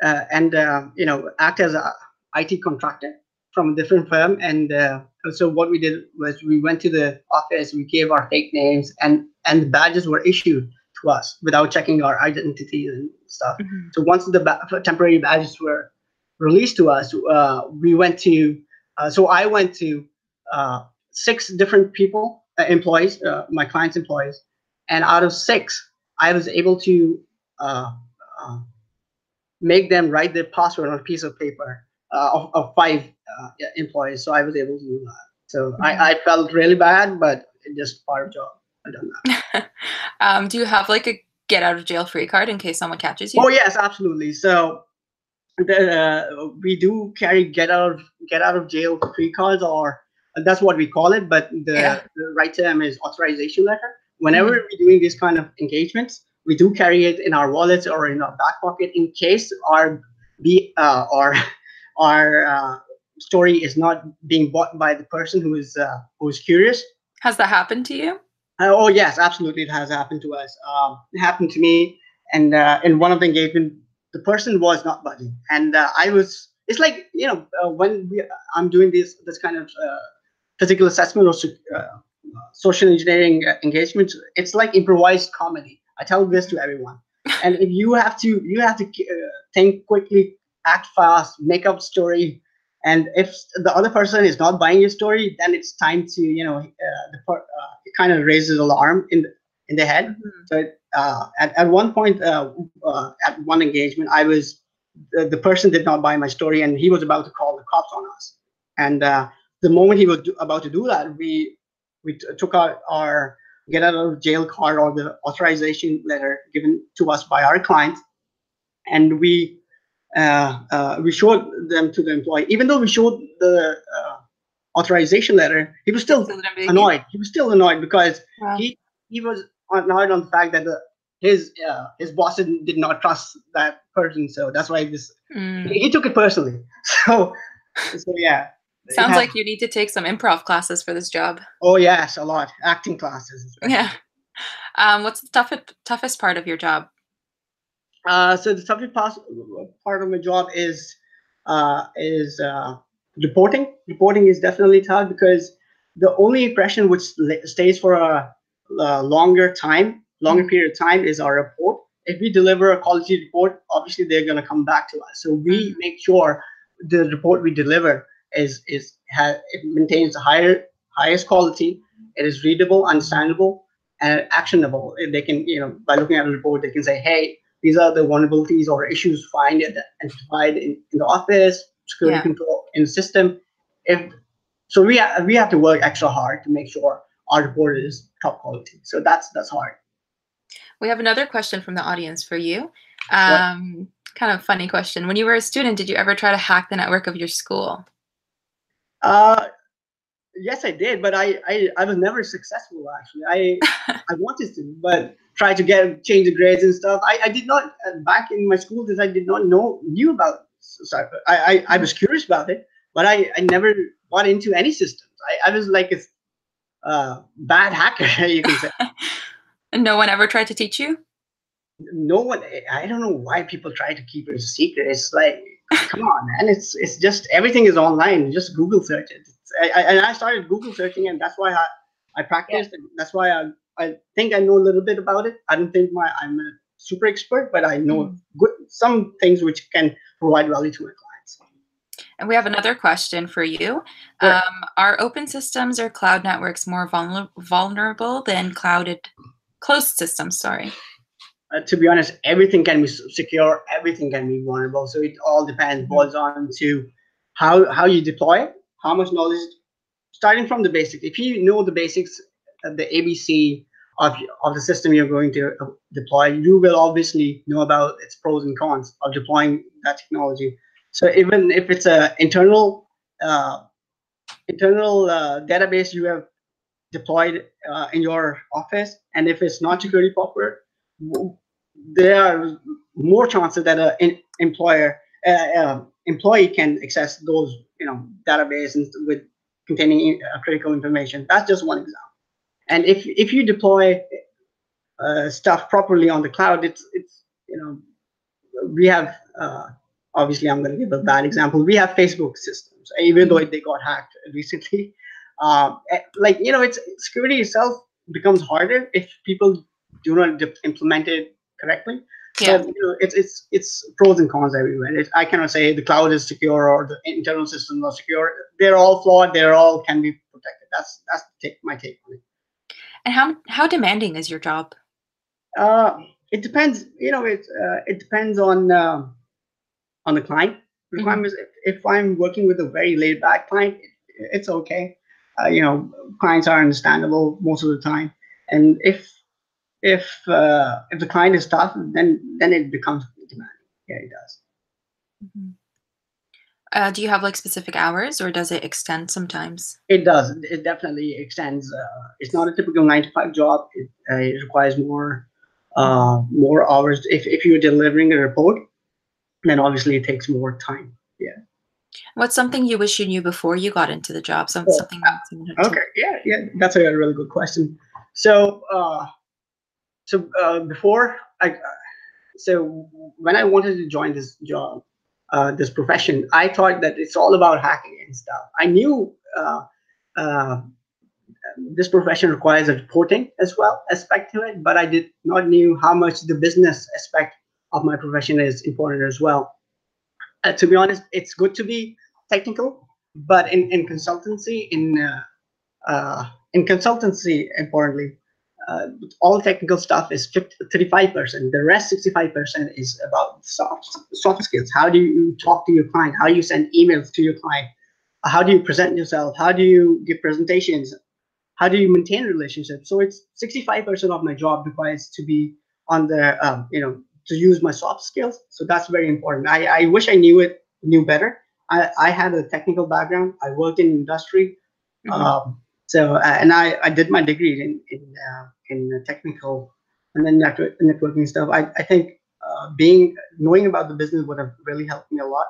S3: uh, and uh, you know act as a IT contractor from a different firm. And uh, so what we did was we went to the office, we gave our fake names, and and the badges were issued to us without checking our identities and stuff.
S1: Mhm.
S3: So once the ba- temporary badges were released to us, uh, we went to. Uh, so I went to uh, six different people, uh, employees, uh, my clients' employees, and out of six, I was able to uh, uh, make them write their password on a piece of paper uh, of, of five uh, employees. So I was able to do that. So I, I felt really bad, but it's just part of the job. I done that.
S1: um, do you have like a get out of jail free card in case someone catches you?
S3: Oh yes, absolutely. So the, uh, we do carry get out of get out of jail free cards, or that's what we call it. But the,
S1: Yeah.
S3: the right term is authorization letter. Whenever we're doing these kind of engagements, we do carry it in our wallets or in our back pocket in case our be uh, our our uh, story is not being bought by the person who is uh, who is curious.
S1: Has that happened to you?
S3: Uh, oh yes, absolutely, it has happened to us. Um, it happened to me, and uh, in one of the engagement, the person was not budging, and uh, I was. It's like you know uh, when we, I'm doing this this kind of uh, physical assessment or uh, social engineering engagement. It's like improvised comedy. I tell this to everyone, and if you have to you have to uh, think quickly, act fast, make up story. And if the other person is not buying your story, then it's time to you know uh, the uh, it kind of raises an alarm in the, in the head. So uh, at at one point, uh, uh, at one engagement, I was the, the person did not buy my story, and he was about to call the cops on us. And uh, the moment he was do, about to do that, we we took out our get out of jail card or the authorization letter given to us by our client, and we uh, uh, we showed them to the employee. Even though we showed the uh, authorization letter, he was still
S1: Still didn't believe you?
S3: annoyed. He was still annoyed because
S1: Wow.
S3: he he was annoyed on the fact that the his uh, his boss did, did not trust that person. So that's why this
S1: Mm.
S3: he took it personally. So so yeah.
S1: Sounds like you need to take some improv classes for this job.
S3: oh yes, a lot acting classes. especially.
S1: Yeah. Um, what's the toughest toughest part of your job?
S3: Uh, so the toughest part of my job is uh, is uh, reporting. Reporting is definitely tough because the only impression which stays for a, a longer time, longer hmm. period of time, is our report. If we deliver a quality report, obviously they're going to come back to us. So we hmm. make sure the report we deliver is is ha- it maintains the higher highest quality. It is readable, understandable, and actionable. If They can, you know, by looking at a report, they can say, "Hey, these are the vulnerabilities or issues find identified in, in the office, security
S1: Yeah.
S3: control in the system. If so, we ha- we have to work extra hard to make sure our report is top quality. So that's that's hard.
S1: We have another question from the audience for you. Um, kind of funny question. When you were a student, did you ever try to hack the network of your school?
S3: Uh, yes, I did, but I, I, I was never successful. Actually, I I wanted to, but try to get change the grades and stuff. I, I did not uh, back in my school days. I did not know knew about cyber. I, I, I was curious about it, but I, I never got into any systems. I, I was like a uh, bad hacker, you can say.
S1: and no one ever tried to teach you?
S3: No one. I don't know why people try to keep it a secret. It's like, come on, man. It's it's just everything is online. Just Google search it. I, I, and I started Google searching, and that's why I I practiced. Yeah. And that's why I I think I know a little bit about it. I don't think my I'm a super expert, but I know mm. good some things which can provide value to my clients.
S1: And we have another question for you. Sure. Um, are open systems or cloud networks more vulner- vulnerable than clouded closed systems? Sorry.
S3: Uh, to be honest, everything can be secure. Everything can be vulnerable. So it all depends. Mm-hmm. Boils on to how how you deploy it, how much knowledge. Starting from the basics. If you know the basics, uh, the ABC of, of the system you're going to uh, deploy, you will obviously know about its pros and cons of deploying that technology. So even if it's a internal uh, internal uh, database you have deployed uh, in your office, and if it's not security proper, there are more chances that an employer uh, employee can access those you know databases with containing uh, critical information. That's just one example. And if if you deploy uh, stuff properly on the cloud, it's it's you know we have obviously I'm going to give a bad example. We have Facebook systems, even though they got hacked recently. Uh, like you know, it's security itself becomes harder if people do not implement it correctly. Yeah. But, you know, it's it's it's pros and cons everywhere. It, I cannot say the cloud is secure or the internal systems are secure. They're all flawed. They're all can be protected. That's that's take, my take on it.
S1: And how how demanding is your job?
S3: Uh, it depends. You know, it uh, it depends on uh, on the client requirements. Mm-hmm. If, if, I'm working with a very laid back client, it's okay. Uh, you know, clients are understandable most of the time. And if if uh, if the client is tough, then then it becomes demanding. Yeah, it does.
S1: Mm-hmm. Uh, do you have like specific hours or does it extend sometimes?
S3: It does. It definitely extends. Uh, it's not a typical nine to five job. It, uh, it requires more uh, more hours. If, if you're delivering a report, then obviously it takes more time. Yeah.
S1: What's something you wish you knew before you got into the job? Some,
S3: oh,
S1: something.
S3: okay. Yeah. Yeah. That's a really good question. So, uh, so uh, before I, so when I wanted to join this job, uh, this profession, I thought that it's all about hacking and stuff. I knew uh, uh, this profession requires a reporting as well aspect to it, but I did not knew how much the business aspect of my profession is important as well. Uh, to be honest, it's good to be technical, but in, in consultancy, in uh, uh, in consultancy, importantly, uh, all technical stuff is 35%. The rest, 65%, is about soft, soft skills. How do you talk to your client? How do you send emails to your client? How do you present yourself? How do you give presentations? How do you maintain relationships? So it's 65% of my job requires to be on the, um, you know, to use my soft skills. So that's very important. I, I wish I knew it, knew better. I, I had a technical background. I worked in industry. Mm-hmm. Um, so uh, and I, I did my degree in in uh, in technical and then network, networking stuff. I, I think uh, being knowing about the business would have really helped me a lot.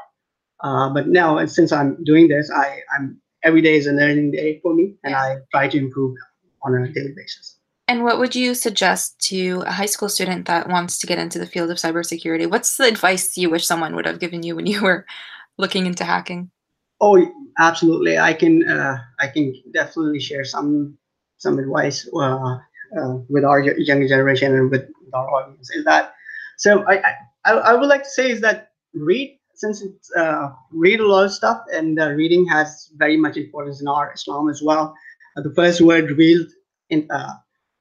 S3: Uh, but now since I'm doing this, I I'm every day is a learning day for me, and I try to improve on a daily basis.
S1: And what would you suggest to a high school student that wants to get into the field of cybersecurity? What's the advice you wish someone would have given you when you were looking into hacking?
S3: Oh, absolutely. I can uh, I can definitely share some some advice uh, uh, with our younger generation and with our audience. Is that so? I, I I would like to say is that read since it's uh, read a lot of stuff and uh, reading has very much importance in our Islam as well. Uh, the first word revealed in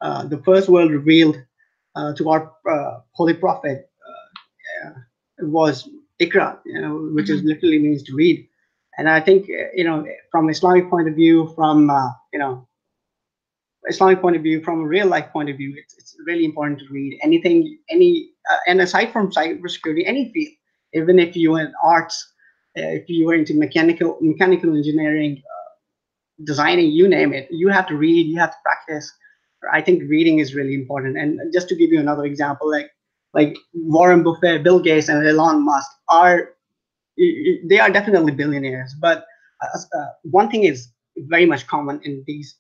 S3: the first word revealed to our holy prophet was Iqra, you know, which mm-hmm. is literally means to read and I think you know from Islamic point of view, from uh, you know Islamic point of view, from a real life point of view, it's, it's really important to read anything, any, uh, and aside from cybersecurity, any field, even if you in arts, uh, if you were into mechanical mechanical engineering, uh, designing, you name it. You have to read, you have to practice. I think reading is really important. And just to give you another example, like like Warren Buffett, Bill Gates, and Elon Musk are they are definitely billionaires. But uh, uh, one thing is very much common in these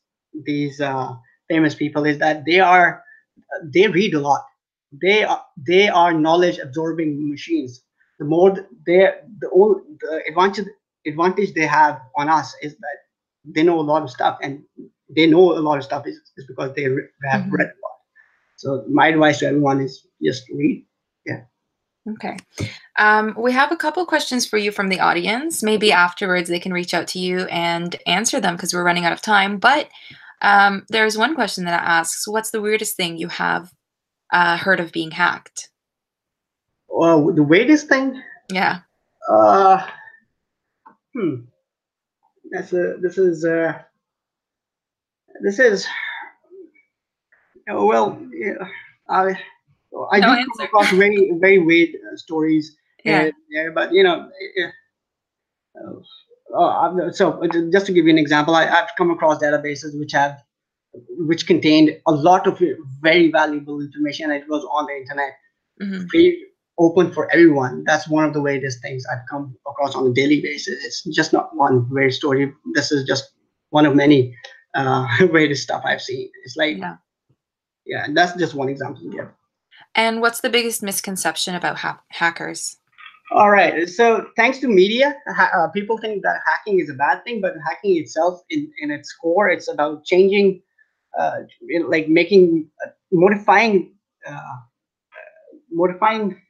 S3: these uh, famous people is that they are they read a lot. They are they are knowledge absorbing machines. The more they the only the advantage advantage they have on us is that they know a lot of stuff and they know a lot of stuff is, is because they have mm-hmm. read a lot. So my advice to everyone is just read. Yeah.
S1: Okay. Um, we have a couple questions for you from the audience. Maybe afterwards they can reach out to you and answer them because we're running out of time. But um, there's one question that asks, "What's the weirdest thing you have uh, heard of being hacked?"
S3: Well, the weirdest thing.
S1: Yeah.
S3: Uh, hmm. That's a. This is. Uh, this is. Well, yeah, I I no do come across very very weird uh, stories yeah. there, but you know. Uh, so just to give you an example, I, have come across databases which have which contained a lot of very valuable information. It was on the internet, mm-hmm. free, open for everyone. That's one of the weirdest things I've come across on a daily basis. It's just not one weird story. This is just one of many uh, weirdest stuff I've seen. It's like, yeah, yeah that's just one example. Yeah.
S1: And what's the biggest misconception about ha- hackers?
S3: All right. So, thanks to media, ha- uh, people think that hacking is a bad thing, but hacking itself, in, in its core, it's about changing, uh, like making, uh, modifying, uh, modifying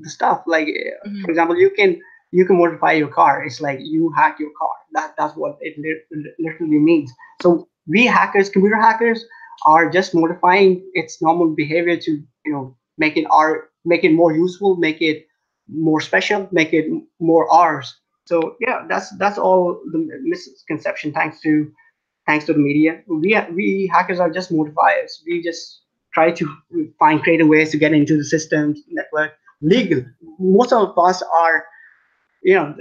S3: the stuff. Like, uh, mm-hmm. for example, you can you can modify your car. It's like you hack your car. That that's what it li- literally means. So we hackers, computer hackers, are just modifying its normal behavior to you know make it our make it more useful make it more special make it more ours. So yeah that's that's all the misconception thanks to thanks to the media. We we hackers are just modifiers. We just try to find creative ways to get into the systems network legal. Most of us are you know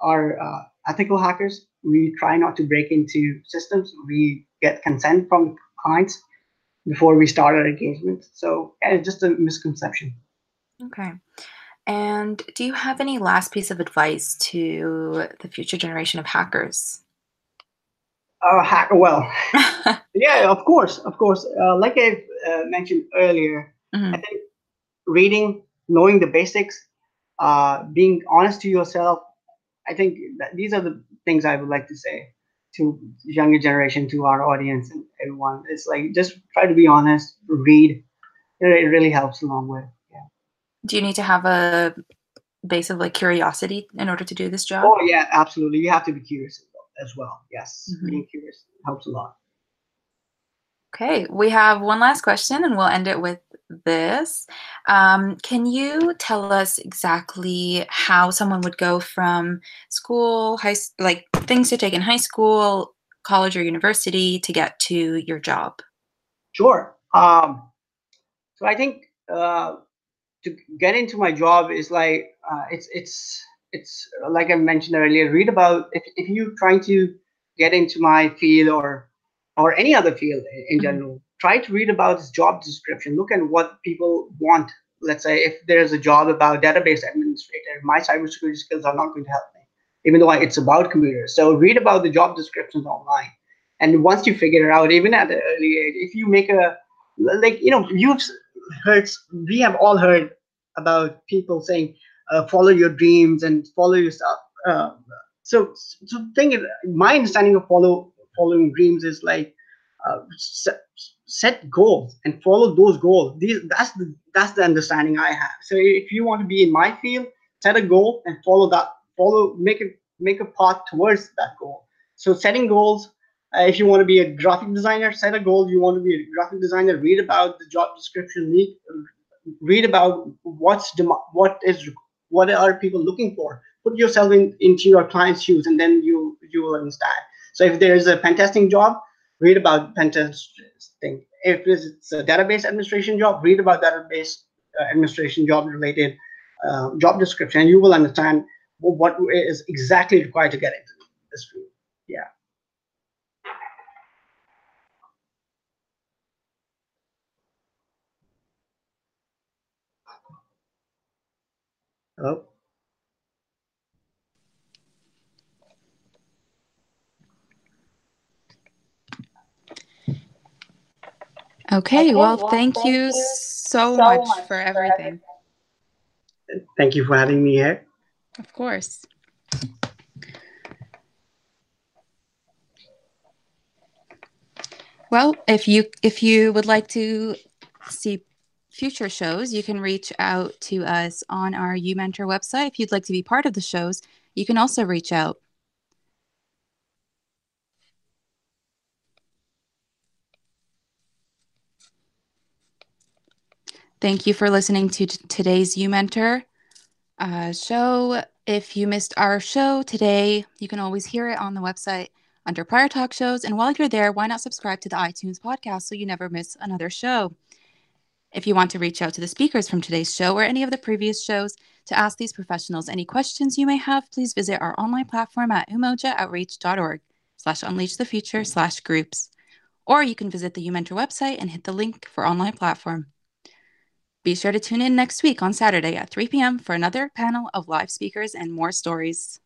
S3: are uh, ethical hackers we try not to break into systems we get consent from clients before we start our engagement. So yeah, it's just a misconception.
S1: Okay. And do you have any last piece of advice to the future generation of hackers?
S3: Uh, hack, well, yeah, of course, of course. Uh, like I uh, mentioned earlier, mm-hmm. I think reading, knowing the basics, uh, being honest to yourself, I think these are the things I would like to say to younger generation, to our audience and everyone. It's like just try to be honest, read. It, really helps a long way. Yeah.
S1: Do you need to have a base of like curiosity in order to do this job?
S3: Oh yeah, absolutely. You have to be curious as well. Yes, mm-hmm. being curious helps a lot.
S1: Okay, we have one last question, and we'll end it with this. Um, can you tell us exactly how someone would go from school, high, like things to take in high school, college, or university to get to your job?
S3: Sure. Um, so I think uh, to get into my job is like uh, it's it's it's like I mentioned earlier. Read about if if you're trying to get into my field or or any other field in mm-hmm. general try to read about this job description. Look at what people want. Let's say if there's a job about database administrator, my cybersecurity skills are not going to help me, even though it's about computers. So read about the job descriptions online. And once you figure it out, even at an early age, if you make a like you know you've heard we have all heard about people saying uh, follow your dreams and follow yourself. Uh, so so think my understanding of follow following dreams is like uh, set goals and follow those goals. These that's the that's the understanding I have. So if you want to be in my field, set a goal and follow that. Follow make it make a path towards that goal. So setting goals. Uh, if you want to be a graphic designer, set a goal. You want to be a graphic designer. Read about the job description. Read, read about what's dem- what is what are people looking for. Put yourself in into your client's shoes, and then you you will understand. So if there's a pen testing job, read about pen testing. If it's a database administration job, read about database uh, administration job related uh, job description. And you will understand what is exactly required to get into this field. Yeah. Hello?
S1: Okay, well, thank you so much for everything.
S3: Thank you for having me here.
S1: Of course. Well, if you if you would like to see future shows, you can reach out to us on our UMentor website. If you'd like to be part of the shows, you can also reach out. Thank you for listening to t- today's UMentor uh, show. If you missed our show today, you can always hear it on the website under prior talk shows. And while you're there, why not subscribe to the iTunes podcast so you never miss another show? If you want to reach out to the speakers from today's show or any of the previous shows to ask these professionals any questions you may have, please visit our online platform at umojooutreach.org slash unleash the future slash groups. Or you can visit the UMentor website and hit the link for online platform. Be sure to tune in next week on Saturday at 3 p.m. for another panel of live speakers and more stories.